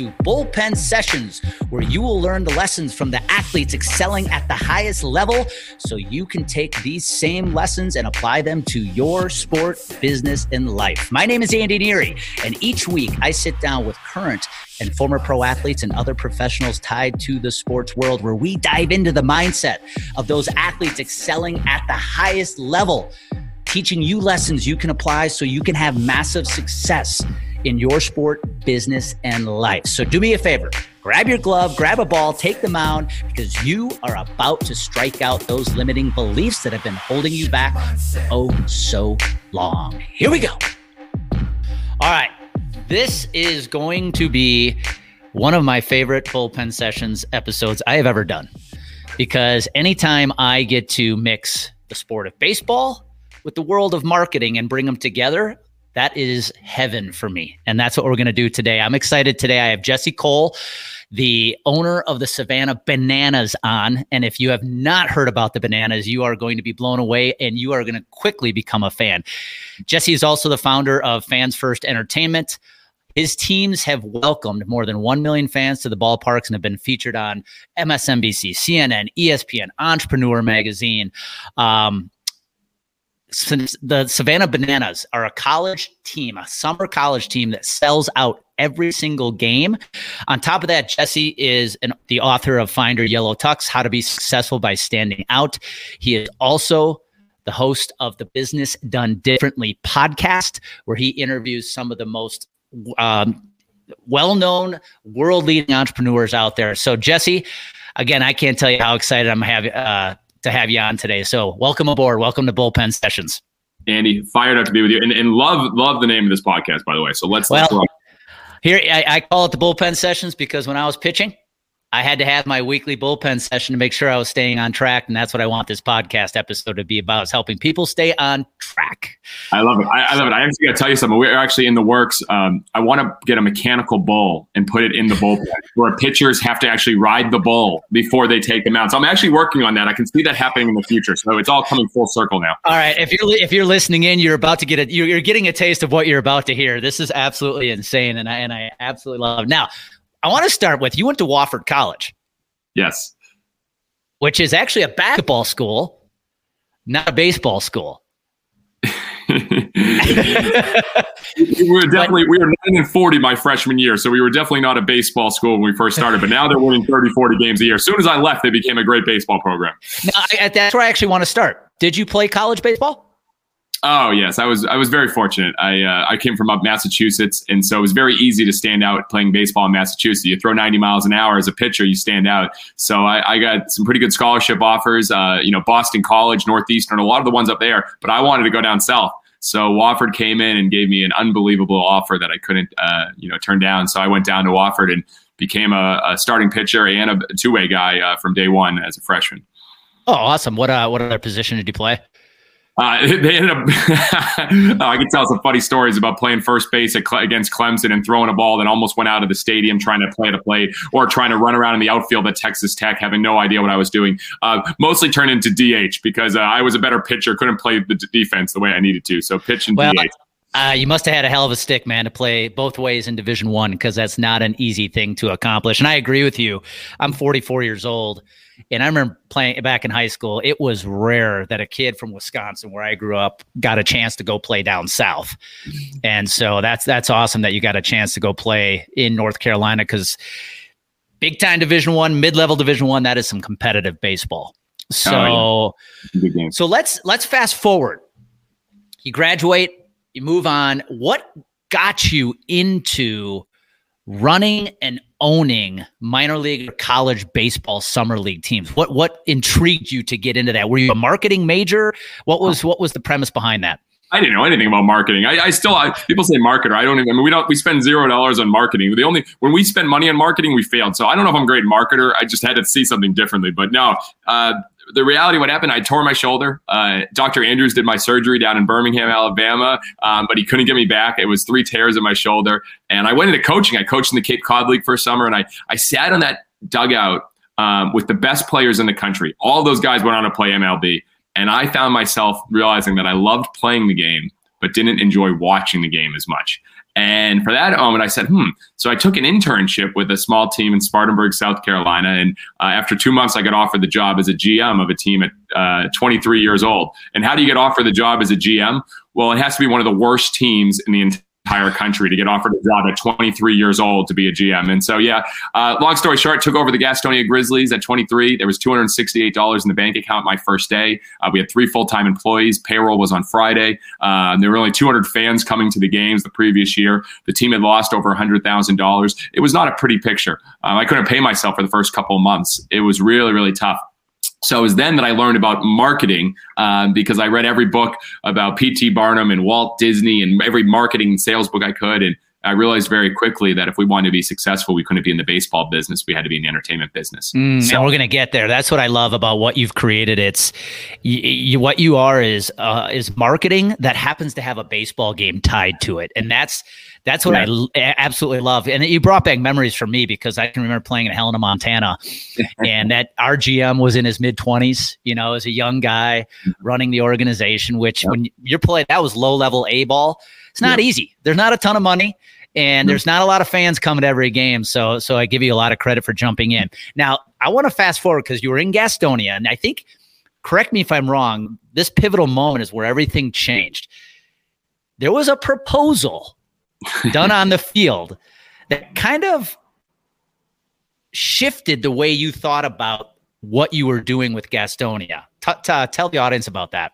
to Bullpen Sessions, where you will learn the lessons from the athletes excelling at the highest level so you can take these same lessons and apply them to your sport, business, and life. My name is Andy Neary, and each week I sit down with current and former pro athletes and other professionals tied to the sports world where we dive into the mindset of those athletes excelling at the highest level teaching you lessons you can apply so you can have massive success in your sport, business, and life. So do me a favor grab your glove, grab a ball, take the mound because you are about to strike out those limiting beliefs that have been holding you back oh so long. Here we go. All right. This is going to be one of my favorite bullpen sessions episodes I have ever done because anytime I get to mix the sport of baseball with the world of marketing and bring them together, that is heaven for me. And that's what we're going to do today. I'm excited today. I have Jesse Cole, the owner of the Savannah Bananas, on. And if you have not heard about the bananas, you are going to be blown away and you are going to quickly become a fan. Jesse is also the founder of Fans First Entertainment. His teams have welcomed more than 1 million fans to the ballparks and have been featured on MSNBC, CNN, ESPN, Entrepreneur Magazine. Um, since the Savannah Bananas are a college team, a summer college team that sells out every single game. On top of that, Jesse is an, the author of Find Your Yellow Tux How to Be Successful by Standing Out. He is also the host of the Business Done Differently podcast, where he interviews some of the most um, well known, world leading entrepreneurs out there. So, Jesse, again, I can't tell you how excited I'm have, uh, to have you on today. So welcome aboard. Welcome to Bullpen Sessions. Andy, fired up to be with you, and, and love love the name of this podcast, by the way. So let's. Well, let's here I, I call it the Bullpen Sessions because when I was pitching, I had to have my weekly bullpen session to make sure I was staying on track. And that's what I want this podcast episode to be about is helping people stay on track. I love it. I, I love it. I actually got to tell you something. We're actually in the works. Um, I want to get a mechanical bull and put it in the bullpen where pitchers have to actually ride the bull before they take them out. So I'm actually working on that. I can see that happening in the future. So it's all coming full circle now. All right. If you're, if you're listening in, you're about to get a, you're, you're getting a taste of what you're about to hear. This is absolutely insane. And I, and I absolutely love it. Now, I want to start with you went to Wofford College. Yes. Which is actually a basketball school, not a baseball school. we were definitely we were 9 and 40 my freshman year so we were definitely not a baseball school when we first started but now they're winning 30 40 games a year as soon as i left they became a great baseball program now, I, that's where i actually want to start did you play college baseball Oh yes, I was I was very fortunate. I uh, I came from up Massachusetts, and so it was very easy to stand out playing baseball in Massachusetts. You throw 90 miles an hour as a pitcher, you stand out. So I, I got some pretty good scholarship offers. Uh, you know, Boston College, Northeastern, a lot of the ones up there. But I wanted to go down south. So Wofford came in and gave me an unbelievable offer that I couldn't, uh, you know, turn down. So I went down to Wofford and became a, a starting pitcher and a two-way guy uh, from day one as a freshman. Oh, awesome! What uh, what other position did you play? Uh, they ended up. Oh, I can tell some funny stories about playing first base against Clemson and throwing a ball that almost went out of the stadium trying to play the plate, or trying to run around in the outfield at Texas Tech, having no idea what I was doing. Uh, mostly turned into DH because uh, I was a better pitcher, couldn't play the d- defense the way I needed to. So pitch and well, DH. Uh, you must have had a hell of a stick, man, to play both ways in Division One because that's not an easy thing to accomplish. And I agree with you. I'm 44 years old, and I remember playing back in high school. It was rare that a kid from Wisconsin, where I grew up, got a chance to go play down south. And so that's that's awesome that you got a chance to go play in North Carolina because big time Division One, mid level Division One, that is some competitive baseball. So, oh, yeah. so let's let's fast forward. You graduate you move on. What got you into running and owning minor league or college baseball summer league teams? What what intrigued you to get into that? Were you a marketing major? What was what was the premise behind that? I didn't know anything about marketing. I, I still, I, people say marketer. I don't even. I mean, we don't. We spend zero dollars on marketing. The only when we spend money on marketing, we failed. So I don't know if I'm a great marketer. I just had to see something differently. But no, uh, the reality, of what happened, I tore my shoulder. Uh, Dr. Andrews did my surgery down in Birmingham, Alabama, um, but he couldn't get me back. It was three tears in my shoulder. And I went into coaching. I coached in the Cape Cod League for a summer, and I, I sat on that dugout um, with the best players in the country. All those guys went on to play MLB. And I found myself realizing that I loved playing the game, but didn't enjoy watching the game as much. And for that moment, I said, hmm. So I took an internship with a small team in Spartanburg, South Carolina. And uh, after two months, I got offered the job as a GM of a team at uh, 23 years old. And how do you get offered the job as a GM? Well, it has to be one of the worst teams in the entire entire country to get offered a job at 23 years old to be a GM. And so, yeah, uh, long story short, took over the Gastonia Grizzlies at 23. There was $268 in the bank account my first day. Uh, we had three full time employees. Payroll was on Friday. Uh, there were only 200 fans coming to the games the previous year. The team had lost over $100,000. It was not a pretty picture. Um, I couldn't pay myself for the first couple of months. It was really, really tough. So it was then that I learned about marketing um, because I read every book about P.T. Barnum and Walt Disney and every marketing and sales book I could. And I realized very quickly that if we wanted to be successful, we couldn't be in the baseball business. We had to be in the entertainment business. Mm, so, and we're going to get there. That's what I love about what you've created. It's what you are is uh, is marketing that happens to have a baseball game tied to it, and that's that's what yeah. I absolutely love. And you brought back memories for me because I can remember playing in Helena, Montana, and that RGM was in his mid twenties. You know, as a young guy running the organization, which when you're playing, that was low level A ball it's not yeah. easy. There's not a ton of money and there's not a lot of fans coming to every game. So so I give you a lot of credit for jumping in. Now I want to fast forward because you were in Gastonia, and I think, correct me if I'm wrong, this pivotal moment is where everything changed. There was a proposal done on the field that kind of shifted the way you thought about what you were doing with Gastonia. T- t- tell the audience about that.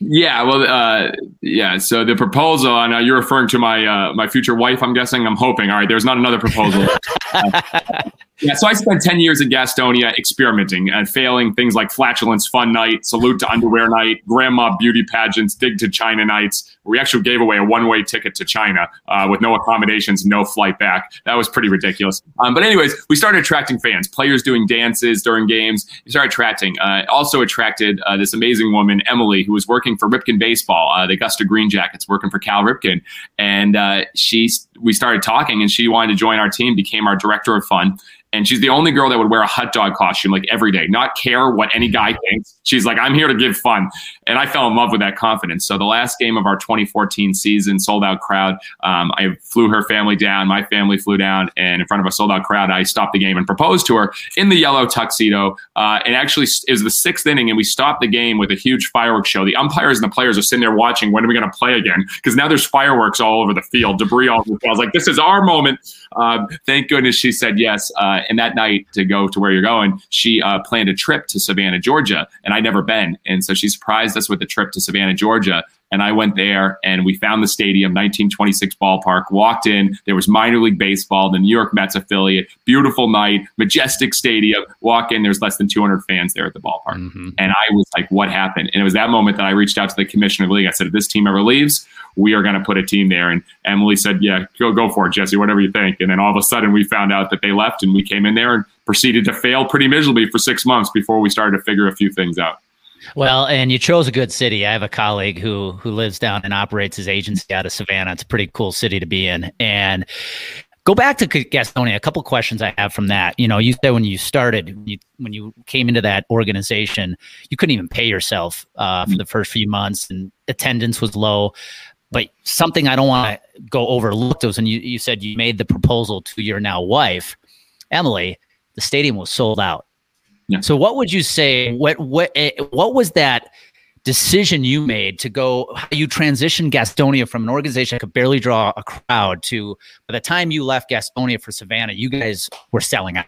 Yeah, well, uh, yeah. So the proposal, and uh, you're referring to my uh, my future wife. I'm guessing. I'm hoping. All right, there's not another proposal. Yeah, so I spent 10 years in Gastonia experimenting and failing things like flatulence fun night, salute to underwear night, grandma beauty pageants, dig to China nights. We actually gave away a one way ticket to China uh, with no accommodations, no flight back. That was pretty ridiculous. Um, but, anyways, we started attracting fans, players doing dances during games. We started attracting. Uh, also attracted uh, this amazing woman, Emily, who was working for Ripken Baseball, uh, the Augusta GreenJackets, working for Cal Ripken. And uh, she, we started talking, and she wanted to join our team, became our director of fun and she's the only girl that would wear a hot dog costume like every day, not care what any guy thinks. She's like, I'm here to give fun. And I fell in love with that confidence. So the last game of our 2014 season, sold out crowd, um, I flew her family down, my family flew down, and in front of a sold out crowd, I stopped the game and proposed to her in the yellow tuxedo. Uh, and actually, is the sixth inning, and we stopped the game with a huge fireworks show. The umpires and the players are sitting there watching. When are we going to play again? Because now there's fireworks all over the field, debris all over the field. I was like, this is our moment. Um, thank goodness she said yes. Uh, and that night to go to where you're going, she uh, planned a trip to Savannah, Georgia, and I'd never been. And so she surprised us with a trip to Savannah, Georgia. And I went there and we found the stadium, 1926 ballpark, walked in. There was minor league baseball, the New York Mets affiliate, beautiful night, majestic stadium. Walk in, there's less than 200 fans there at the ballpark. Mm-hmm. And I was like, what happened? And it was that moment that I reached out to the commissioner of the league. I said, if this team ever leaves, we are going to put a team there. And Emily said, yeah, go, go for it, Jesse, whatever you think. And then all of a sudden we found out that they left and we came in there and proceeded to fail pretty miserably for six months before we started to figure a few things out. Well, and you chose a good city. I have a colleague who who lives down and operates his agency out of Savannah. It's a pretty cool city to be in. And go back to Gastonia. A couple questions I have from that. You know, you said when you started, you, when you came into that organization, you couldn't even pay yourself uh, for the first few months, and attendance was low. But something I don't want to go overlooked was, and you, you said you made the proposal to your now wife, Emily. The stadium was sold out. Yeah. So, what would you say? What what eh, what was that decision you made to go? How you transitioned Gastonia from an organization that could barely draw a crowd to by the time you left Gastonia for Savannah, you guys were selling out.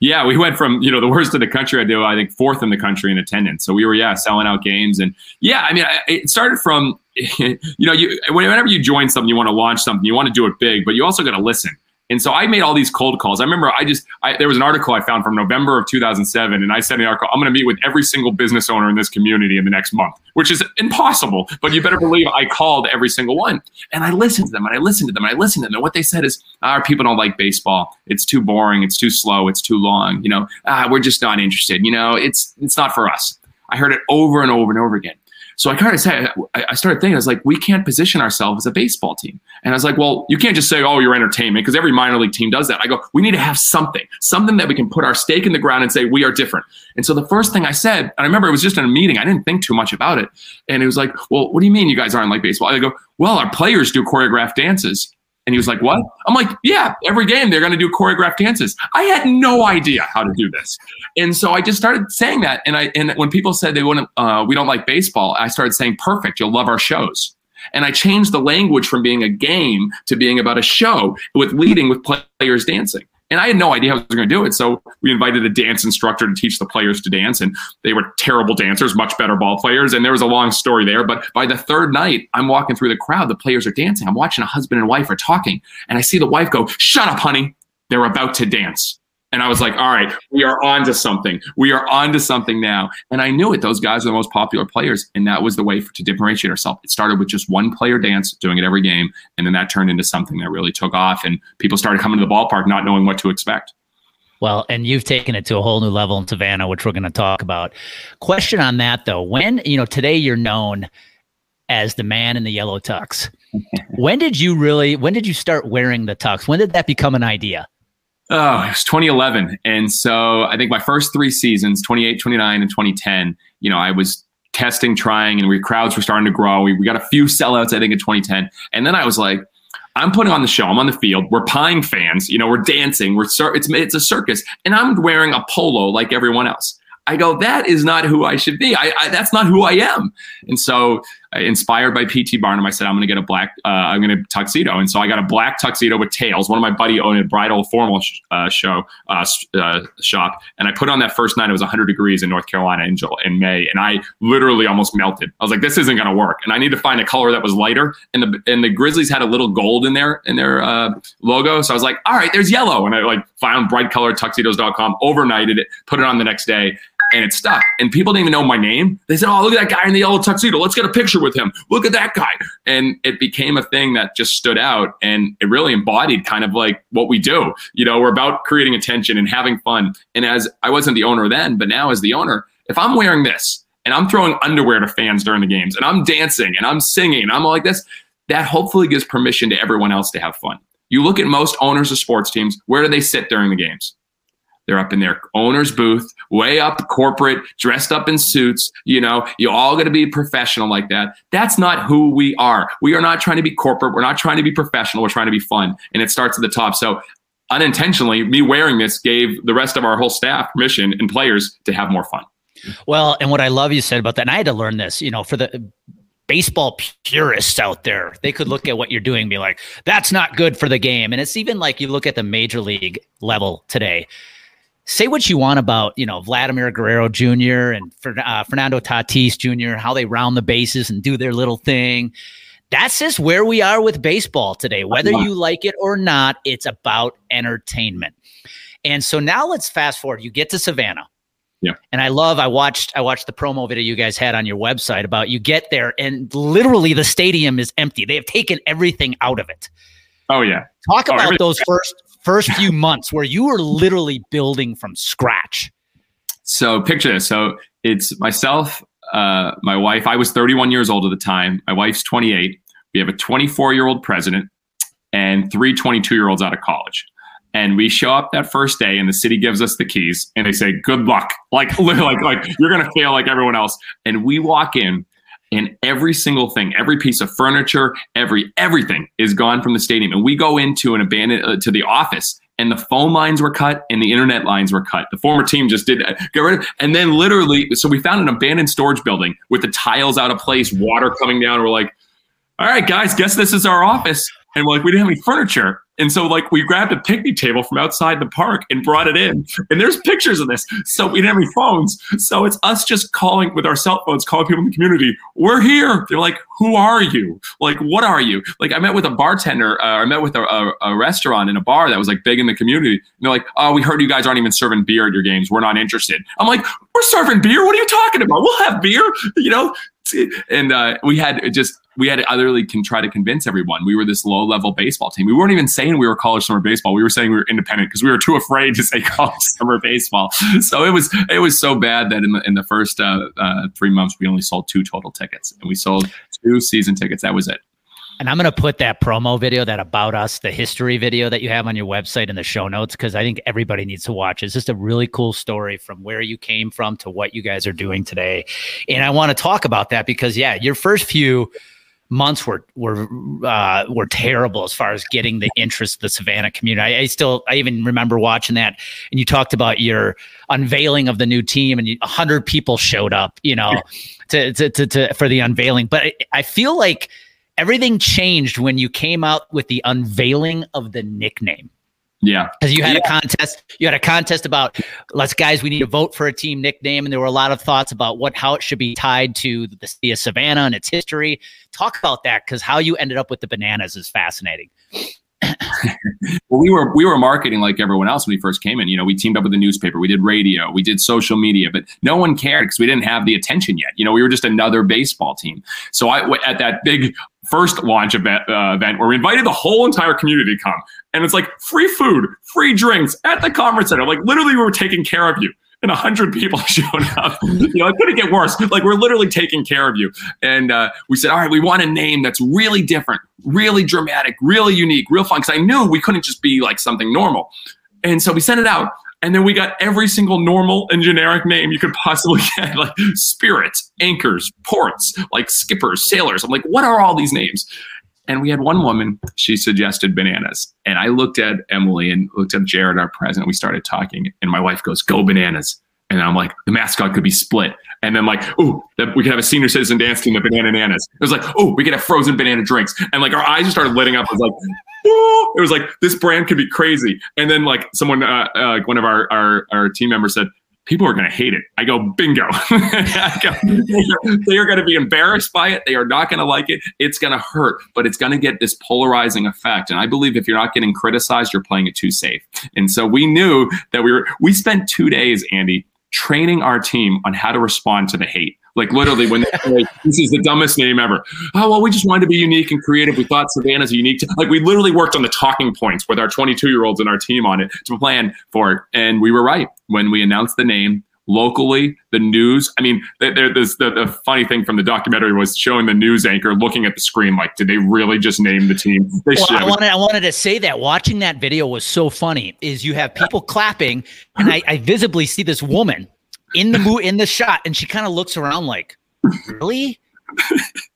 Yeah, we went from you know the worst in the country. I do I think fourth in the country in attendance. So we were yeah selling out games and yeah. I mean, it started from you know you whenever you join something, you want to launch something, you want to do it big, but you also got to listen. And so I made all these cold calls. I remember I just I, there was an article I found from November of 2007, and I said in the article, "I'm going to meet with every single business owner in this community in the next month," which is impossible. But you better believe I called every single one, and I listened to them, and I listened to them, and I listened to them. And what they said is, "Our people don't like baseball. It's too boring. It's too slow. It's too long. You know, ah, we're just not interested. You know, it's it's not for us." I heard it over and over and over again. So I kind of said, I started thinking, I was like, we can't position ourselves as a baseball team. And I was like, well, you can't just say, oh, you're entertainment, because every minor league team does that. I go, we need to have something, something that we can put our stake in the ground and say, we are different. And so the first thing I said, and I remember it was just in a meeting, I didn't think too much about it. And it was like, well, what do you mean you guys aren't like baseball? I go, well, our players do choreographed dances And he was like, What? I'm like, Yeah, every game they're going to do choreographed dances. I had no idea how to do this. And so I just started saying that. And I and when people said they wouldn't, uh, we don't like baseball, I started saying, Perfect, you'll love our shows. And I changed the language from being a game to being about a show with leading with players dancing. And I had no idea how I was going to do it. So we invited a dance instructor to teach the players to dance. And they were terrible dancers, much better ball players. And there was a long story there. But by the third night, I'm walking through the crowd. The players are dancing. I'm watching a husband and wife are talking. And I see the wife go, Shut up, honey. They're about to dance. And I was like, all right, we are on to something. We are on to something now. And I knew it. Those guys are the most popular players. And that was the way for, to differentiate ourselves. It started with just one player dance, doing it every game. And then that turned into something that really took off. And people started coming to the ballpark not knowing what to expect. Well, and you've taken it to a whole new level in Savannah, which we're going to talk about. Question on that, though. When, you know, today you're known as the man in the yellow tux. when did you really, when did you start wearing the tux? When did that become an idea? Oh, it was 2011. And so I think my first three seasons, 28, 29, and 2010, you know, I was testing, trying, and we crowds were starting to grow. We, we got a few sellouts, I think, in 2010. And then I was like, I'm putting on the show. I'm on the field. We're Pine fans. You know, we're dancing. We're it's it's a circus, and I'm wearing a polo like everyone else. I go, that is not who I should be. I, I that's not who I am. And so inspired by PT Barnum, I said, I'm going to get a black, uh, I'm going to tuxedo. And so I got a black tuxedo with tails. One of my buddy owned a bridal formal sh- uh, show uh, uh, shop. And I put on that first night. It was 100 degrees in North Carolina in, in May. And I literally almost melted. I was like, this isn't going to work. And I need to find a color that was lighter. And the, and the Grizzlies had a little gold in their, in their uh, logo. So I was like, all right, there's yellow. And I like found bright colored tuxedos.com, overnighted it, put it on the next day and it stuck. And people didn't even know my name. They said, "Oh, look at that guy in the yellow tuxedo. Let's get a picture with him. Look at that guy." And it became a thing that just stood out, and it really embodied kind of like what we do. You know, we're about creating attention and having fun. And as I wasn't the owner then, but now as the owner, if I'm wearing this and I'm throwing underwear to fans during the games, and I'm dancing and I'm singing, and I'm like this, that hopefully gives permission to everyone else to have fun. You look at most owners of sports teams, where do they sit during the games? They're up in their owner's booth, way up corporate, dressed up in suits. You know, you all got to be professional like that. That's not who we are. We are not trying to be corporate. We're not trying to be professional. We're trying to be fun. And it starts at the top. So unintentionally, me wearing this gave the rest of our whole staff permission and players to have more fun. Well, and what I love you said about that, and I had to learn this, you know, for the baseball purists out there, they could look at what you're doing and be like, that's not good for the game. And it's even like you look at the major league level today say what you want about you know Vladimir Guerrero Jr. and uh, Fernando Tatis Jr. how they round the bases and do their little thing. That's just where we are with baseball today. Whether you like it or not, it's about entertainment. And so now let's fast forward. You get to Savannah. Yeah. And I love I watched I watched the promo video you guys had on your website about you get there and literally the stadium is empty. They have taken everything out of it. Oh yeah. Talk oh, about those first first few months where you were literally building from scratch? So picture this. So it's myself, uh, my wife. I was 31 years old at the time. My wife's 28. We have a 24 year old president and three 22 year olds out of college. And we show up that first day, and the city gives us the keys, and they say, "Good luck." Like, like, like you're gonna fail like everyone else. And we walk in, and every single thing, every piece of furniture, every everything is gone from the stadium. And we go into an abandoned uh, to the office, and the phone lines were cut and the internet lines were cut. The former team just did uh, get rid of, and then literally, so we found an abandoned storage building with the tiles out of place, water coming down. We're like, all right, guys, guess this is our office. And like, we didn't have any furniture. And so, like, we grabbed a picnic table from outside the park and brought it in. And there's pictures of this. So we didn't have any phones. So it's us just calling with our cell phones, calling people in the community. We're here. They're like, who are you? Like, what are you? Like, I met with a bartender. Uh, I met with a, a, a restaurant in a bar that was like big in the community. And they're like, oh, we heard you guys aren't even serving beer at your games. We're not interested. I'm like, we're serving beer. What are you talking about? We'll have beer. You know, and uh, we had just we had to utterly can try to convince everyone we were this low level baseball team. We weren't even saying we were college summer baseball. We were saying we were independent because we were too afraid to say college summer baseball. So it was it was so bad that in the in the first uh, uh, three months we only sold two total tickets, and we sold two season tickets. That was it. And I'm going to put that promo video, that about us, the history video that you have on your website in the show notes, because I think everybody needs to watch. It's just a really cool story from where you came from to what you guys are doing today. And I want to talk about that because, yeah, your first few months were were uh, were terrible as far as getting the interest of the Savannah community. I, I, still I even remember watching that, and you talked about your unveiling of the new team, and a hundred people showed up, you know, to, to, to to for the unveiling. But I, I feel like everything changed when you came out with the unveiling of the nickname. Yeah. Because you had yeah. a contest. You had a contest about let's guys, we need to vote for a team nickname. And there were a lot of thoughts about what how it should be tied to the city of Savannah and its history. Talk about that because how you ended up with the bananas is fascinating. Well, we were we were marketing like everyone else when we first came in. You know, we teamed up with the newspaper, we did radio, we did social media, but no one cared because we didn't have the attention yet. You know, we were just another baseball team. So I at that big first launch event, uh, event where we invited the whole entire community to come, and it's like free food, free drinks at the conference center. Like literally, we were taking care of you and 100 people showed up. you know, it couldn't get worse. Like, we're literally taking care of you. And uh, we said, all right, we want a name that's really different, really dramatic, really unique, real fun. Because I knew we couldn't just be like something normal. And so we sent it out. And then we got every single normal and generic name you could possibly get, like spirits, anchors, ports, like skippers, sailors. I'm like, what are all these names? And we had one woman, she suggested bananas. And I looked at Emily and looked at Jared, our president. We started talking, and my wife goes, Go bananas. And I'm like, the mascot could be split. And then like, oh, we could have a senior citizen dance team, the banana nanas. It was like, oh, we could have frozen banana drinks. And like our eyes just started lighting up. It was like, oh, it was like this brand could be crazy. And then like someone, uh, uh, one of our, our our team members said, people are going to hate it. I go, bingo. they are going to be embarrassed by it. They are not going to like it. It's going to hurt, but it's going to get this polarizing effect. And I believe if you're not getting criticized, you're playing it too safe. And so we knew that we were, we spent two days, Andy, training our team on how to respond to the hate. Like literally, when they this is the dumbest name ever. Oh well, we just wanted to be unique and creative. We thought Savannah's a unique. T-. Like we literally worked on the talking points with our 22 year olds and our team on it to plan for it, and we were right when we announced the name locally. The news. I mean, there, there's the, the funny thing from the documentary was showing the news anchor looking at the screen like, did they really just name the team? They well, I wanted, I wanted to say that watching that video was so funny. Is you have people clapping, and I, I visibly see this woman in the mo- in the shot, and she kind of looks around like, really?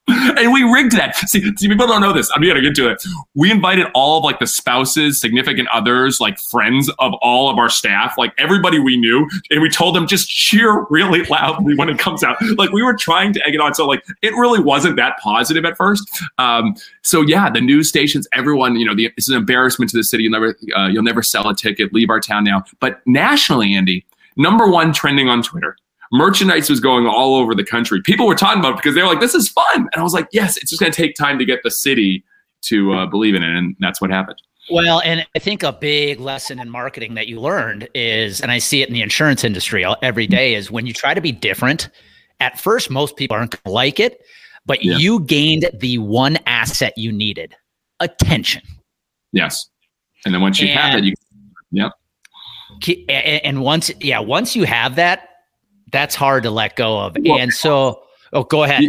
and we rigged that. See, see, people don't know this. I'm gonna get to it. We invited all of like the spouses, significant others, like friends of all of our staff, like everybody we knew, and we told them just cheer really loudly when it comes out. Like we were trying to egg it on. So like it really wasn't that positive at first. Um, so yeah, the news stations, everyone, you know, the, it's an embarrassment to the city. You'll never, uh, you'll never sell a ticket. Leave our town now. But nationally, Andy, number one trending on Twitter. Merchandise was going all over the country. People were talking about it because they were like, this is fun. And I was like, yes, it's just going to take time to get the city to uh, believe in it. And that's what happened. Well, and I think a big lesson in marketing that you learned is, and I see it in the insurance industry every day, is when you try to be different, at first, most people aren't going to like it, but yeah. you gained the one asset you needed attention. Yes. And then once you and, have it, you, yep and once yeah once you have that that's hard to let go of and so oh go ahead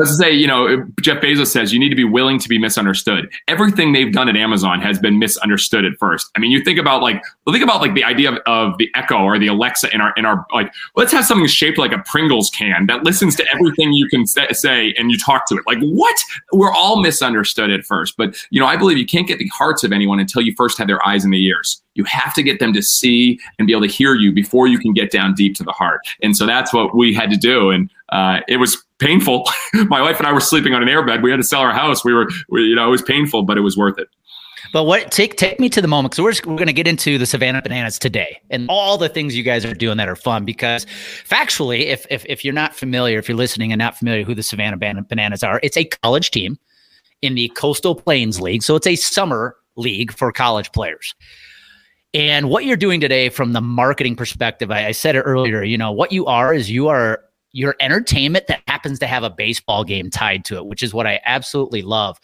let's say, you know, Jeff Bezos says you need to be willing to be misunderstood. Everything they've done at Amazon has been misunderstood at first. I mean, you think about like, think about like the idea of, of the Echo or the Alexa in our in our like, let's have something shaped like a Pringles can that listens to everything you can say and you talk to it. Like, what? We're all misunderstood at first, but you know, I believe you can't get the hearts of anyone until you first have their eyes and the ears. You have to get them to see and be able to hear you before you can get down deep to the heart. And so that's what we had to do. And uh, it was painful. My wife and I were sleeping on an airbed. We had to sell our house. We were, we, you know, it was painful, but it was worth it. But what take take me to the moment because we're just, we're going to get into the Savannah Bananas today and all the things you guys are doing that are fun. Because factually, if if if you're not familiar, if you're listening and not familiar who the Savannah Bananas are, it's a college team in the Coastal Plains League. So it's a summer league for college players. And what you're doing today from the marketing perspective, I, I said it earlier, you know, what you are is you are your entertainment that happens to have a baseball game tied to it, which is what I absolutely love.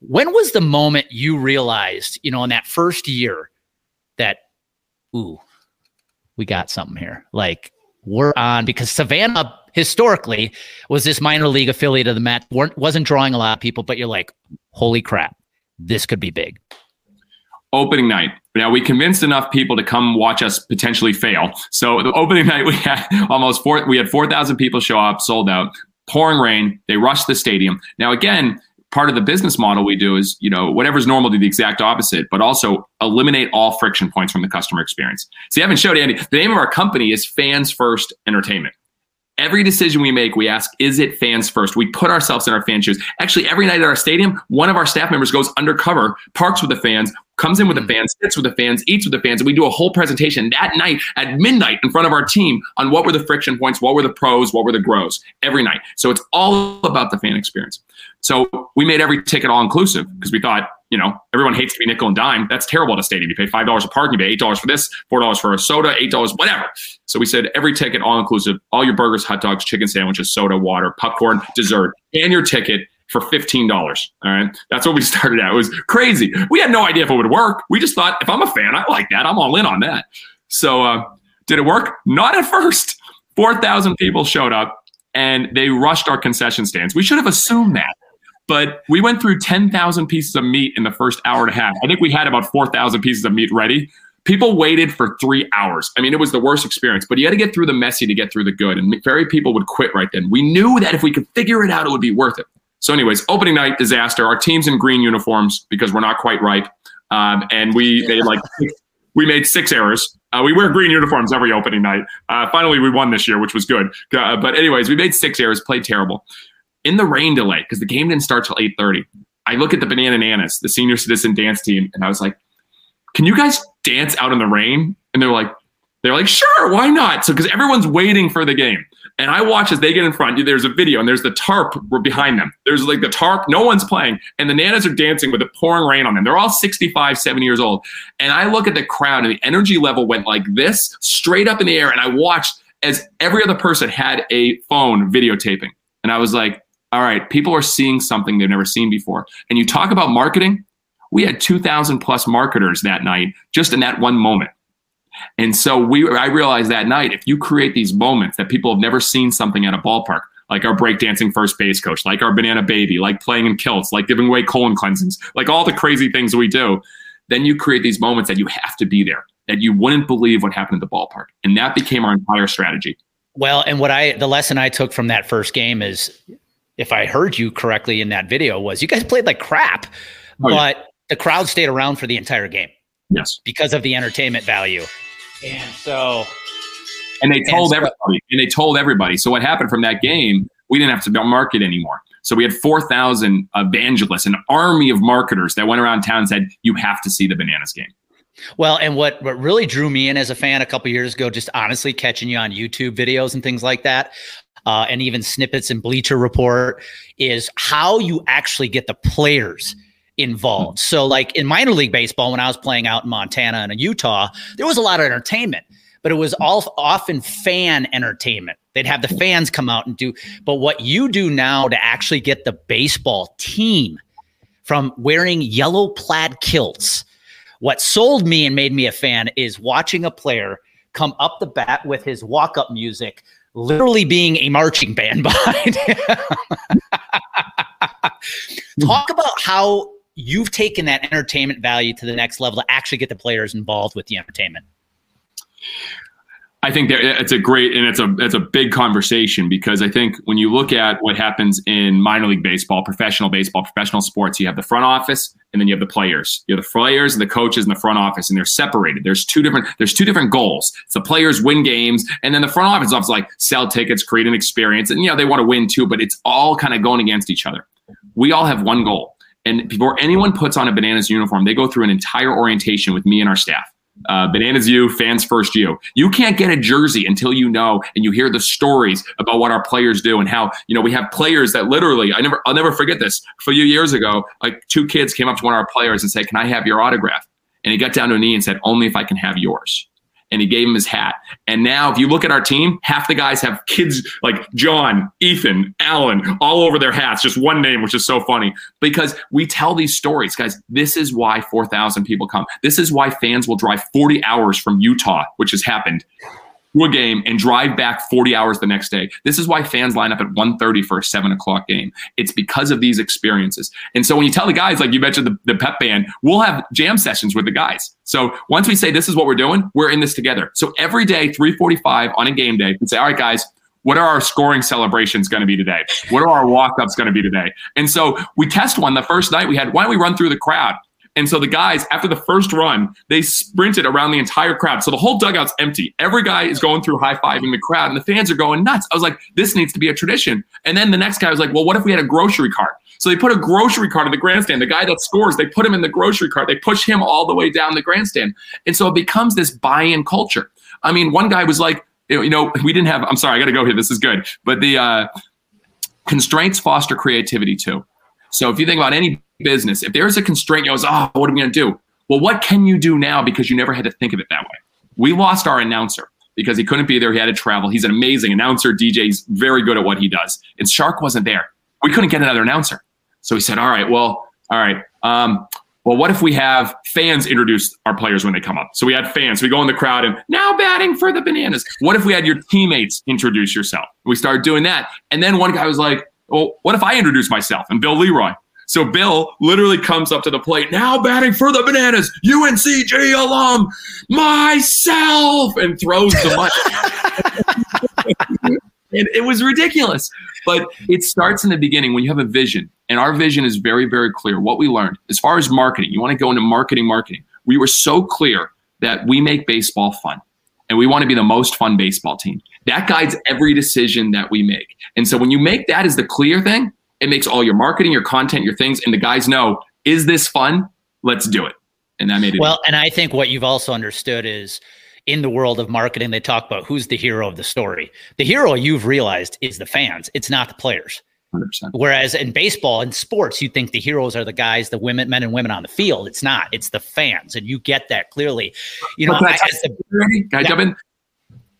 When was the moment you realized, you know, in that first year that, ooh, we got something here? Like we're on because Savannah historically was this minor league affiliate of the Mets, weren't wasn't drawing a lot of people, but you're like, holy crap, this could be big opening night. Now we convinced enough people to come watch us potentially fail. So the opening night we had almost four we had 4,000 people show up, sold out pouring rain. They rushed the stadium. Now, again, part of the business model we do is, you know, whatever's normal, do the exact opposite, but also eliminate all friction points from the customer experience. So you haven't showed Andy. The name of our company is Fans First Entertainment. Every decision we make, we ask, is it fans first? We put ourselves in our fan shoes. Actually, every night at our stadium, one of our staff members goes undercover, parks with the fans, comes in with the hmm. fans, sits with the fans, eats with the fans, and we do a whole presentation that night at midnight in front of our team on what were the friction points, what were the pros, what were the grows every night. So it's all about the fan experience. So we made every ticket all inclusive because we thought, you know, everyone hates to be nickel and dime. That's terrible at a stadium. You pay five dollars a park, you pay eight dollars for this, four dollars for a soda, eight dollars, whatever. So we said every ticket all inclusive, all your burgers, hot dogs, chicken sandwiches, soda, water, popcorn, dessert, and your ticket for $15. All right. That's what we started at. It was crazy. We had no idea if it would work. We just thought if I'm a fan, I like that. I'm all in on that. So uh, did it work? Not at first. 4,000 people showed up and they rushed our concession stands. We should have assumed that. But we went through 10,000 pieces of meat in the first hour and a half. I think we had about 4,000 pieces of meat ready. People waited for three hours. I mean, it was the worst experience, but you had to get through the messy to get through the good. And very people would quit right then. We knew that if we could figure it out, it would be worth it. So, anyways, opening night disaster. Our team's in green uniforms because we're not quite ripe, um, and we made like we made six errors. Uh, we wear green uniforms every opening night. Uh, finally, we won this year, which was good. Uh, but anyways, we made six errors, played terrible. In the rain delay, because the game didn't start till eight thirty. I look at the Banana Nanas, the senior citizen dance team, and I was like, "Can you guys dance out in the rain?" And they're like, "They're like, sure, why not?" So because everyone's waiting for the game. And I watch as they get in front. There's a video, and there's the tarp behind them. There's like the tarp. No one's playing, and the Nanas are dancing with the pouring rain on them. They're all 65, 70 years old. And I look at the crowd, and the energy level went like this, straight up in the air. And I watched as every other person had a phone videotaping. And I was like, all right, people are seeing something they've never seen before. And you talk about marketing. We had 2,000 plus marketers that night, just in that one moment. And so we, I realized that night, if you create these moments that people have never seen something at a ballpark, like our breakdancing first base coach, like our banana baby, like playing in kilts, like giving away colon cleansings, like all the crazy things we do, then you create these moments that you have to be there, that you wouldn't believe what happened at the ballpark. And that became our entire strategy. Well, and what I, the lesson I took from that first game is, if I heard you correctly in that video, was you guys played like crap, oh, but yeah. the crowd stayed around for the entire game. Yes. Because of the entertainment value. And so and they told and so, everybody and they told everybody. So what happened from that game, we didn't have to market anymore. So we had 4,000 evangelists, an army of marketers that went around town and said, you have to see the bananas game. Well, and what, what really drew me in as a fan a couple years ago, just honestly catching you on YouTube videos and things like that, uh, and even snippets and Bleacher Report, is how you actually get the players – involved. So, like in minor league baseball, when I was playing out in Montana and in Utah, there was a lot of entertainment, but it was all often fan entertainment. They'd have the fans come out and do. But what you do now to actually get the baseball team from wearing yellow plaid kilts, what sold me and made me a fan is watching a player come up the bat with his walk up music, literally being a marching band behind him. Talk about how you've taken that entertainment value to the next level to actually get the players involved with the entertainment. I think that it's a great and it's a it's a big conversation because I think when you look at what happens in minor league baseball, professional baseball, professional sports, you have the front office and then you have the players. You have the players and the coaches in the front office, and they're separated. There's two different there's two different goals. It's the players win games, and then the front office is like sell tickets, create an experience, and you know they want to win too, but it's all kind of going against each other. We all have one goal, and before anyone puts on a Bananas uniform, they go through an entire orientation with me and our staff. Uh, Bananas U, fans first you. You can't get a jersey until you know and you hear the stories about what our players do and how you know we have players that literally I never I'll never forget this. A few years ago, like two kids came up to one of our players and said, "Can I have your autograph?" And he got down to a knee and said, "Only if I can have yours." And he gave him his hat. And now, if you look at our team, half the guys have kids like John, Ethan, Alan, all over their hats, just one name, which is so funny because we tell these stories, guys. This is why 4,000 people come. This is why fans will drive 40 hours from Utah, which has happened, to a game and drive back 40 hours the next day. This is why fans line up at 1.30 for a 7 o'clock game. It's because of these experiences. And so when you tell the guys, like you mentioned the, the pep band, we'll have jam sessions with the guys. So once we say this is what we're doing, we're in this together. So every day, 345 on a game day, and say, all right, guys, What are our scoring celebrations going to be today? What are our walk ups going to be today? And so we test one the first night we had, why don't we run through the crowd? And so the guys, after the first run, they sprinted around the entire crowd. So the whole dugout's empty. Every guy is going through high fiving the crowd, and the fans are going nuts. I was like, this needs to be a tradition. And then the next guy was like, well, what if we had a grocery cart? So they put a grocery cart in the grandstand. The guy that scores, they put him in the grocery cart. They push him all the way down the grandstand. And so it becomes this buy in culture. I mean, one guy was like, you know, we didn't have, I'm sorry, I got to go here. This is good. But the uh, constraints foster creativity too. So if you think about any business, if there's a constraint, you goes, oh, what are we going to do? Well, what can you do now because you never had to think of it that way? We lost our announcer because he couldn't be there. He had to travel. He's an amazing announcer, DJ. He's very good at what he does. And Shark wasn't there. We couldn't get another announcer. So he said, all right, well, all right. Um, well, what if we have fans introduce our players when they come up? So we had fans. We go in the crowd and now batting for the bananas. What if we had your teammates introduce yourself? We started doing that. And then one guy was like, well, what if I introduce myself and Bill Leroy? So Bill literally comes up to the plate, now batting for the bananas, UNCG alum, myself, and throws the money. and it was ridiculous. But it starts in the beginning when you have a vision. And our vision is very, very clear. What we learned as far as marketing, you want to go into marketing, marketing. We were so clear that we make baseball fun and we want to be the most fun baseball team. That guides every decision that we make. And so when you make that as the clear thing, it makes all your marketing, your content, your things, and the guys know, is this fun? Let's do it. And that made it. Well, and I think what you've also understood is in the world of marketing, they talk about who's the hero of the story. The hero you've realized is the fans, it's not the players. 100%. Whereas in baseball and sports, you think the heroes are the guys, the women, men and women on the field. It's not. It's the fans, and you get that clearly. You know, I, the, can I jump in?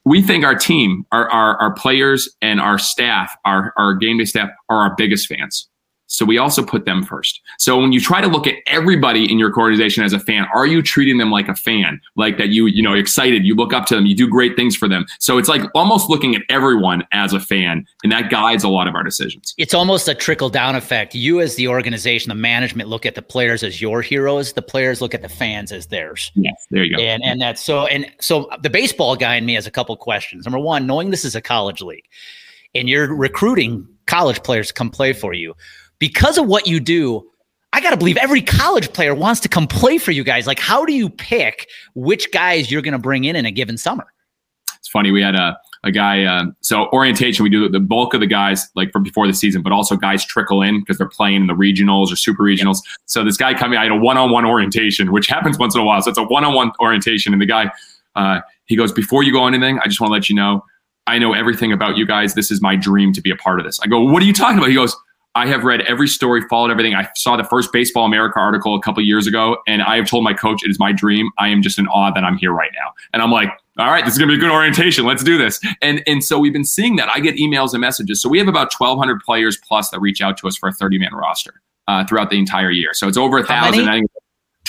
We think our team, our, our our players, and our staff, our our game day staff, are our biggest fans. So we also put them first. So when you try to look at everybody in your organization as a fan, are you treating them like a fan, like that you you know excited, you look up to them, you do great things for them. So it's like almost looking at everyone as a fan, and that guides a lot of our decisions. It's almost a trickle down effect. You as the organization, the management look at the players as your heroes. The players look at the fans as theirs. Yes, there you go. And and that's so and so the baseball guy in me has a couple questions. Number one, knowing this is a college league, and you're recruiting college players to come play for you because of what you do, I got to believe every college player wants to come play for you guys. Like, how do you pick which guys you're going to bring in in a given summer? It's funny. We had a, a guy, uh, so orientation, we do the bulk of the guys like from before the season, but also guys trickle in because they're playing in the regionals or super regionals. So this guy coming, I had a one on one orientation, which happens once in a while. So it's a one on one orientation. And the guy, uh, he goes, Before you go on anything, I just want to let you know, I know everything about you guys. This is my dream to be a part of this. I go, What are you talking about? He goes, I have read every story, followed everything. I saw the first Baseball America article a couple years ago, and I have told my coach it is my dream. I am just in awe that I'm here right now. And I'm like, all right, this is gonna be a good orientation. Let's do this. And and so we've been seeing that. I get emails and messages. So we have about 1,200 players plus that reach out to us for a 30 man roster uh, throughout the entire year. So it's over a thousand. 1,200.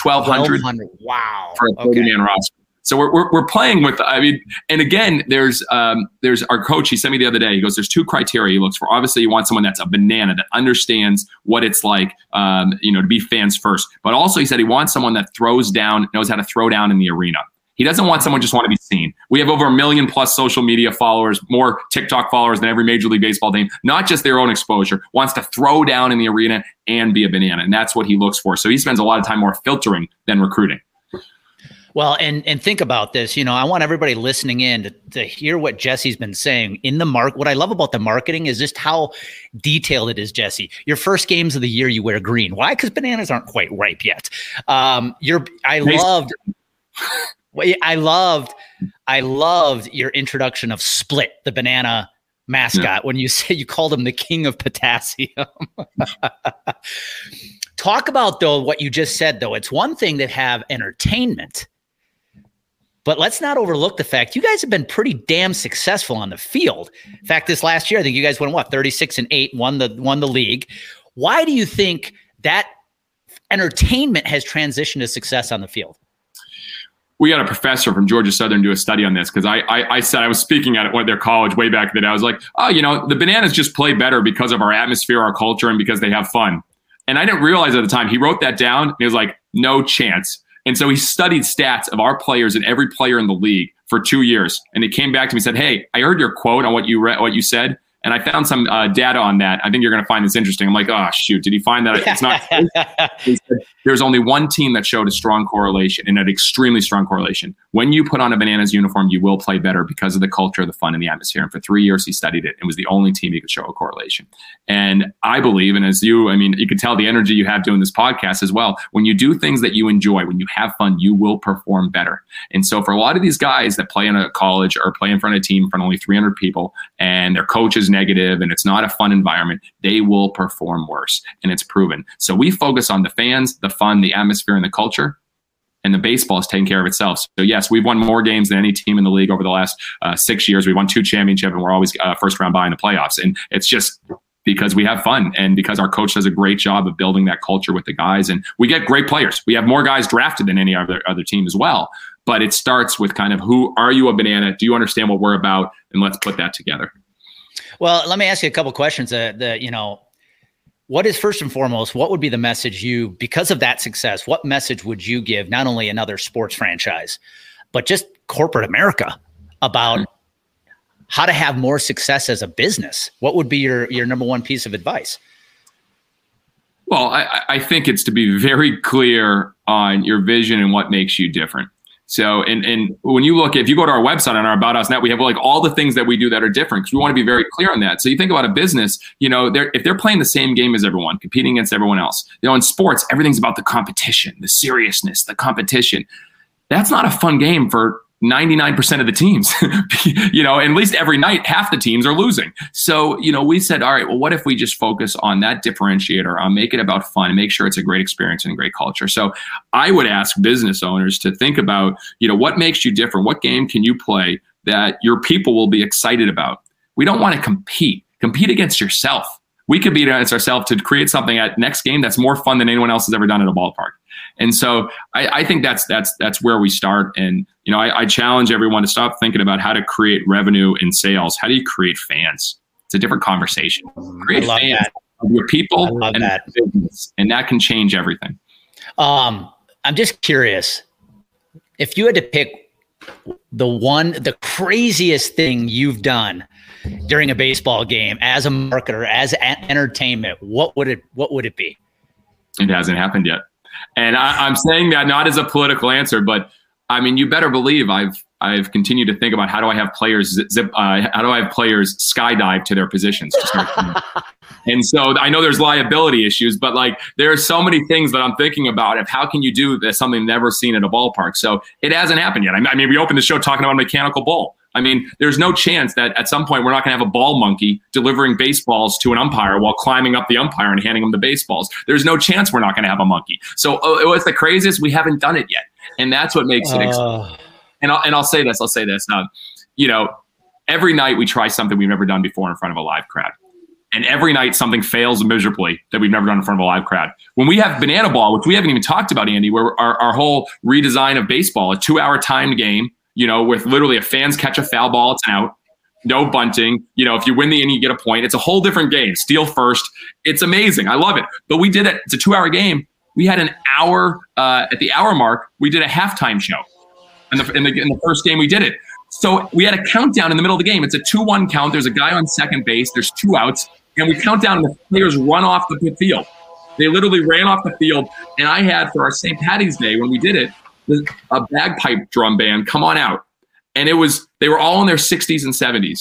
1,200. Wow. For a 30 man okay. roster. So we're, we're, we're, playing with, I mean, and again, there's um, there's our coach. He sent me the other day. He goes, there's two criteria he looks for. Obviously, you want someone that's a banana that understands what it's like, um, you know, to be fans first. But also, he said he wants someone that throws down, knows how to throw down in the arena. He doesn't want someone just want to be seen. We have over a million plus social media followers, more TikTok followers than every Major League Baseball team. Not just their own exposure, wants to throw down in the arena and be a banana, and that's what he looks for. So he spends a lot of time more filtering than recruiting. Well, and and think about this. You know, I want everybody listening in to, to hear what Jesse's been saying in the mark. What I love about the marketing is just how detailed it is, Jesse. Your first games of the year, you wear green. Why? Because bananas aren't quite ripe yet. Um, you're. I loved. I loved. I loved your introduction of Split, the banana mascot. Yeah. When you say you called him the king of potassium. Talk about though what you just said though. It's one thing to have entertainment but let's not overlook the fact you guys have been pretty damn successful on the field. In fact, this last year, I think you guys went what 36 and 8, won the won the league. Why do you think that entertainment has transitioned to success on the field? we had a professor from Georgia Southern do a study on this because I, I, I said I was speaking at one of their college way back then. I was like, oh, you know, the bananas just play better because of our atmosphere, our culture, and because they have fun. And I didn't realize at the time he wrote that down. And he was like, no chance. And so he studied stats of our players and every player in the league for two years. And he came back to me and said, Hey, I heard your quote on what you read, what you said. And I found some uh, data on that. I think you're going to find this interesting. I'm like, oh, shoot. Did he find that? It's not. There's only one team that showed a strong correlation and an extremely strong correlation. When you put on a bananas uniform, you will play better because of the culture, the fun, and the atmosphere. And for three years, he studied it It was the only team he could show a correlation. And I believe, and as you, I mean, you can tell the energy you have doing this podcast as well. When you do things that you enjoy, when you have fun, you will perform better. And so for a lot of these guys that play in a college or play in front of a team in front of only 300 people and their coach is negative and it's not a fun environment, they will perform worse. And it's proven. So we focus on the fans, the fun, the atmosphere, and the culture. And the baseball is taking care of itself. So yes, we've won more games than any team in the league over the last uh, six years. We won two championships, and we're always uh, first round by in the playoffs. And it's just because we have fun and because our coach does a great job of building that culture with the guys and we get great players we have more guys drafted than any other other team as well but it starts with kind of who are you a banana do you understand what we're about and let's put that together well let me ask you a couple questions that, the you know what is first and foremost what would be the message you because of that success what message would you give not only another sports franchise but just corporate america about mm-hmm. how to have more success as a business? What would be your your number one piece of advice? Well i, I think it's to be very clear on your vision and what makes you different so, and and when you look, if you go to our website on our About Us Net, we have like all the things that we do that are different because we want to be very clear on that. So you think about a business, you know, they're if they're playing the same game as everyone, competing against everyone else. You know, in sports, everything's about the competition, the seriousness, the competition. That's not a fun game for 99% of the teams, you know, at least every night, half the teams are losing. So, you know, we said, all right, well, what if we just focus on that differentiator, on make it about fun make sure it's a great experience and a great culture. So I would ask business owners to think about, you know, what makes you different? What game can you play that your people will be excited about? We don't want to compete, compete against yourself. We could beat against ourselves to create something at next game that's more fun than anyone else has ever done at a ballpark. And so I, I, think that's that's that's where we start. And you know, I, I, challenge everyone to stop thinking about how to create revenue in sales. How do you create fans? It's a different conversation. Create fans that. of your people and that. business, and that can change everything. Um, I'm just curious if you had to pick the one, the craziest thing you've done during a baseball game as a marketer, as entertainment, what would it what would it be? It hasn't happened yet. And I, am saying that not as a political answer, but I mean, you better believe I've I've continued to think about how do I have players zip, uh, how do I have players skydive to their positions. To and so I know there's liability issues, but like there are so many things that I'm thinking about of how can you do this, something never seen at a ballpark. So it hasn't happened yet. I mean, we opened the show talking about a mechanical bull. I mean, there's no chance that at some point we're not going to have a ball monkey delivering baseballs to an umpire while climbing up the umpire and handing him the baseballs. There's no chance we're not going to have a monkey. So uh, what's the craziest? We haven't done it yet, and that's what makes it. Uh. And I'll and I'll say this. I'll say this. Uh, you know, every night we try something we've never done before in front of a live crowd. And every night something fails miserably that we've never done in front of a live crowd. When we have banana ball, which we haven't even talked about, Andy, where our, our whole redesign of baseball, a two hour timed game you know, with literally a fans catch a foul ball, it's out. No bunting. You know, if you win the inning, you get a point. It's a whole different game. Steal first. It's amazing. I love it. But we did it. It's a two hour game. We had an hour uh, at the hour mark. We did a halftime show. In the, in the, in the first game, we did it. So we had a countdown in the middle of the game. It's a 2 1 count. There's a guy on second base. There's two outs. And we count down, and the players run off the field. They literally ran off the field. And I had for our St. Patty's Day when we did it, a bagpipe drum band come on out. And it was, they were all in their 60s and 70s.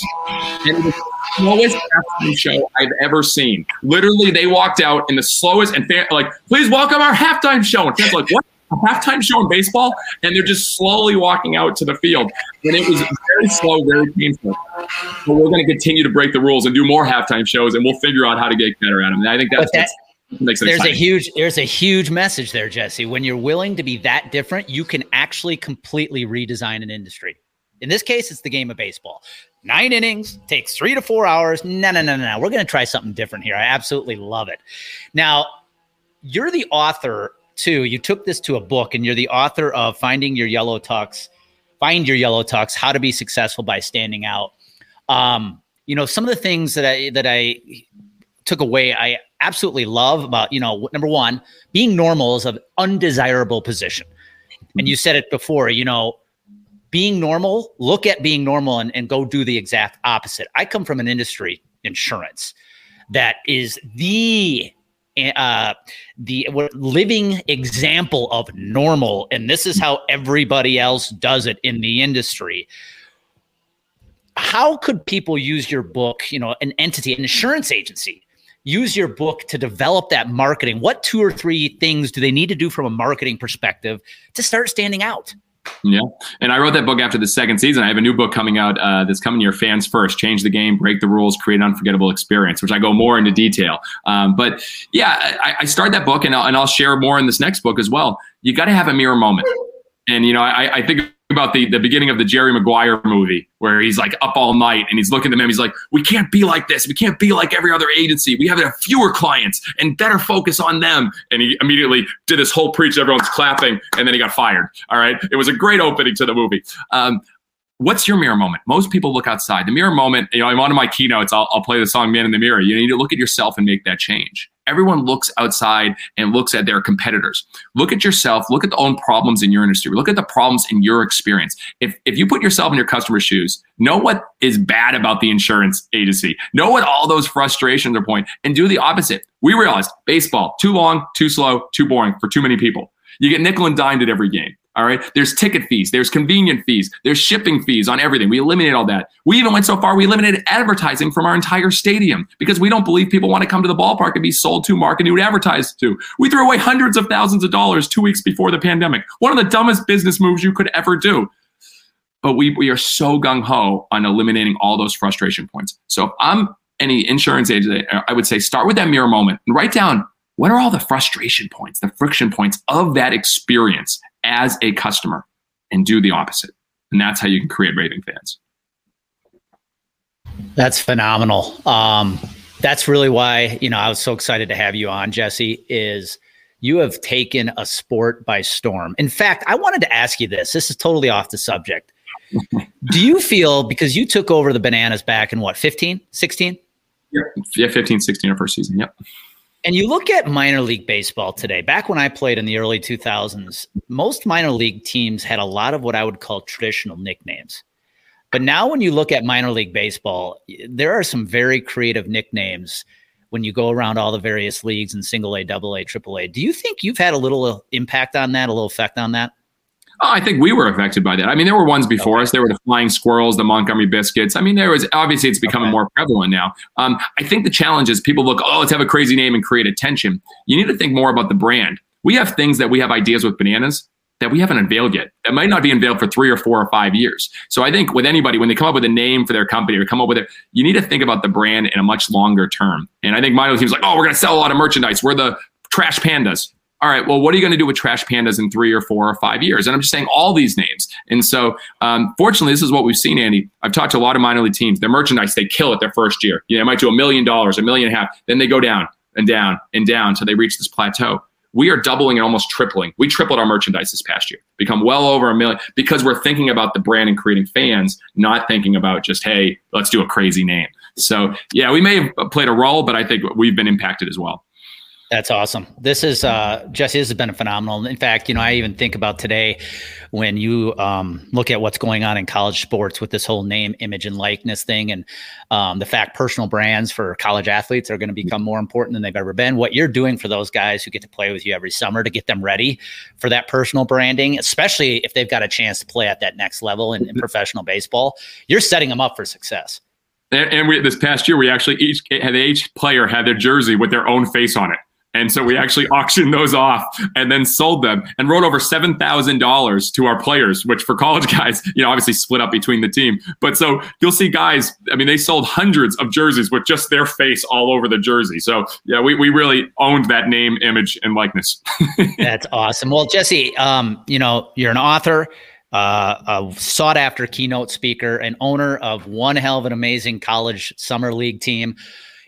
And it was slowest halftime show I've ever seen. Literally, they walked out in the slowest and fan, like, please welcome our halftime show. And fans like, what? A halftime show in baseball? And they're just slowly walking out to the field. And it was very slow, very painful. But we're going to continue to break the rules and do more halftime shows, and we'll figure out how to get better at them. And I think that's, that, there's exciting. a huge there's a huge message there, Jesse. When you're willing to be that different, you can actually completely redesign an industry. In this case, it's the game of baseball. Nine innings takes three to four hours. No, no, no, no. no. We're going to try something different here. I absolutely love it. Now, you're the author too. You took this to a book, and you're the author of Finding Your Yellow Tux, Find Your Yellow Tux: How to Be Successful by Standing Out. Um, you know, some of the things that I that I took away, I absolutely love about, you know, number one, being normal is an undesirable position. And you said it before, you know, being normal, look at being normal and, and go do the exact opposite. I come from an industry, insurance, that is the uh, the living example of normal, and this is how everybody else does it in the industry. How could people use your book, you know, an entity, an insurance agency, use your book to develop that marketing? What two or three things do they need to do from a marketing perspective to start standing out? Yeah. And I wrote that book after the second season. I have a new book coming out uh, this coming year, Fans First Change the Game, Break the Rules, Create an Unforgettable Experience, which I go more into detail. Um, but yeah, I, I start that book and I'll, and I'll share more in this next book as well. You got to have a mirror moment. And, you know, I, I think about the, the beginning of the Jerry Maguire movie where he's like up all night and he's looking at them. He's like, we can't be like this. We can't be like every other agency. We have fewer clients and better focus on them. And he immediately did this whole preach. Everyone's clapping and then he got fired. All right. It was a great opening to the movie. Um, what's your mirror moment? Most people look outside. The mirror moment, you know, I'm on my keynotes. I'll, I'll play the song Man in the Mirror. You need to look at yourself and make that change. Everyone looks outside and looks at their competitors. Look at yourself. Look at the own problems in your industry. Look at the problems in your experience. If, if you put yourself in your customer's shoes, know what is bad about the insurance agency. Know what all those frustrations are pointing point and do the opposite. We realized baseball, too long, too slow, too boring for too many people. You get nickel and dimed at every game. All right. There's ticket fees. There's convenient fees. There's shipping fees on everything. We eliminated all that. We even went so far, we eliminated advertising from our entire stadium because we don't believe people want to come to the ballpark and be sold to, marketed advertised to. We threw away hundreds of thousands of dollars two weeks before the pandemic. One of the dumbest business moves you could ever do. But we, we are so gung ho on eliminating all those frustration points. So if I'm any insurance agent, I would say start with that mirror moment and write down what are all the frustration points, the friction points of that experience as a customer and do the opposite. And that's how you can create raving fans. That's phenomenal. Um, that's really why, you know, I was so excited to have you on, Jesse, is you have taken a sport by storm. In fact, I wanted to ask you this. This is totally off the subject. Do you feel because you took over the bananas back in what, 15, 16? Yeah, yeah 15, 16, our first season. Yep. And you look at minor league baseball today. Back when I played in the early 2000s, most minor league teams had a lot of what I would call traditional nicknames. But now, when you look at minor league baseball, there are some very creative nicknames when you go around all the various leagues in single A, double A, triple A. Do you think you've had a little uh, impact on that, a little effect on that? Oh, I think we were affected by that. I mean, there were ones before okay. us. There were the Flying Squirrels, the Montgomery Biscuits. I mean, there was obviously it's becoming okay. more prevalent now. Um, I think the challenge is people look, oh, let's have a crazy name and create attention. You need to think more about the brand. We have things that we have ideas with bananas that we haven't unveiled yet. That might not be unveiled for three or four or five years. So I think with anybody, when they come up with a name for their company or come up with it, you need to think about the brand in a much longer term. And I think my team's like, oh, we're going to sell a lot of merchandise. We're the trash pandas all right, well, what are you going to do with Trash Pandas in three or four or five years? And I'm just saying all these names. And so, um, fortunately, this is what we've seen, Andy. I've talked to a lot of minor league teams. Their merchandise, they kill it their first year. You know, they might do a million dollars, a million and a half. Then they go down and down and down until they reach this plateau. We are doubling and almost tripling. We tripled our merchandise this past year, become well over a million because we're thinking about the brand and creating fans, not thinking about just, hey, let's do a crazy name. So, yeah, we may have played a role, but I think we've been impacted as well. That's awesome. This is uh, Jesse. This has been phenomenal. In fact, you know, I even think about today when you um, look at what's going on in college sports with this whole name, image, and likeness thing, and um, the fact personal brands for college athletes are going to become more important than they've ever been. What you're doing for those guys who get to play with you every summer to get them ready for that personal branding, especially if they've got a chance to play at that next level in, in professional baseball, you're setting them up for success. And, we, this past year, we actually each had each player had their jersey with their own face on it. And so we actually auctioned those off and then sold them and wrote over $7,000 to our players, which for college guys, you know, obviously split up between the team. But so you'll see guys, I mean, they sold hundreds of jerseys with just their face all over the jersey. So yeah, we, we really owned that name, image, and likeness. That's awesome. Well, Jesse, um, you know, you're an author. Uh, a sought after keynote speaker and owner of one hell of an amazing college summer league team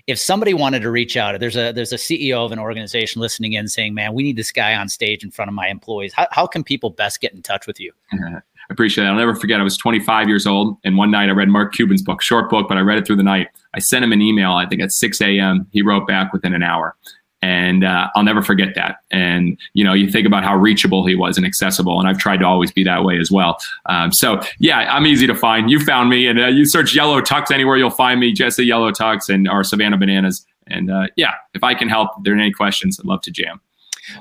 if somebody wanted to reach out, there's a there's a CEO of an organization listening in saying, "Man, we need this guy on stage in front of my employees." How how can people best get in touch with you? Uh-huh. I appreciate it. I'll never forget. I was 25 years old, and one night I read Mark Cuban's book, short book, but I read it through the night. I sent him an email. I think at 6 a.m. He wrote back within an hour, and uh, I'll never forget that. And you know, you think about how reachable he was and accessible, and I've tried to always be that way as well. Um, so yeah, I'm easy to find. You found me, and uh, you search Yellow Tux anywhere, you'll find me, Jesse Yellow Tux, and our Savannah Bananas. And uh, yeah, if I can help, if there are any questions, I'd love to jam.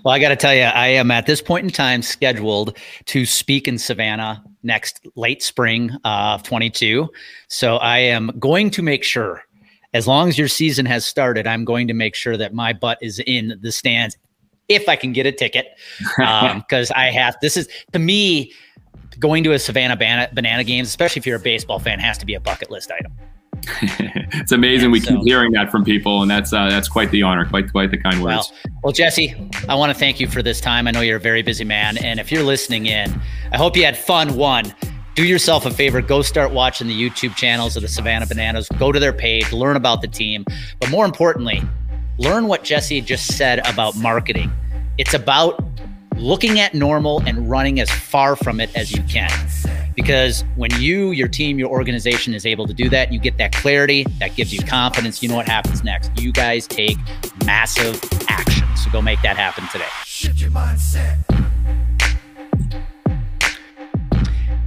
Well, I got to tell you, I am at this point in time scheduled to speak in Savannah next late spring of 22. So I am going to make sure, as long as your season has started, I'm going to make sure that my butt is in the stands if I can get a ticket. Because um, I have, this is to me, going to a Savannah banana, banana games, especially if you're a baseball fan, has to be a bucket list item. it's amazing. Yeah, we so. keep hearing that from people, and that's uh, that's quite the honor, quite quite the kind words. Well, well, Jesse, I want to thank you for this time. I know you're a very busy man, and if you're listening in, I hope you had fun. One, do yourself a favor, go start watching the YouTube channels of the Savannah Bananas. Go to their page, learn about the team, but more importantly, learn what Jesse just said about marketing. It's about looking at normal and running as far from it as you can. Because when you, your team, your organization is able to do that, you get that clarity, that gives you confidence. You know what happens next. You guys take massive action. So go make that happen today.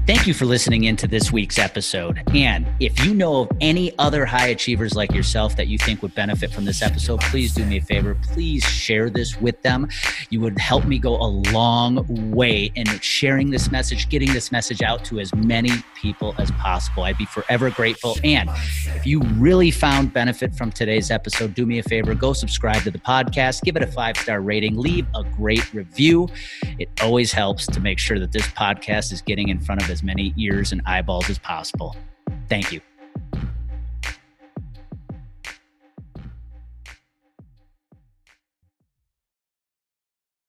Thank you for listening into this week's episode. And if you know of any other high achievers like yourself that you think would benefit from this episode, please do me a favor. Please share this with them. You would help me go a long way in sharing this message, getting this message out to as many people as possible. I'd be forever grateful. And if you really found benefit from today's episode, do me a favor go subscribe to the podcast, give it a five star rating, leave a great review. It always helps to make sure that this podcast is getting in front of as many ears and eyeballs as possible. Thank you.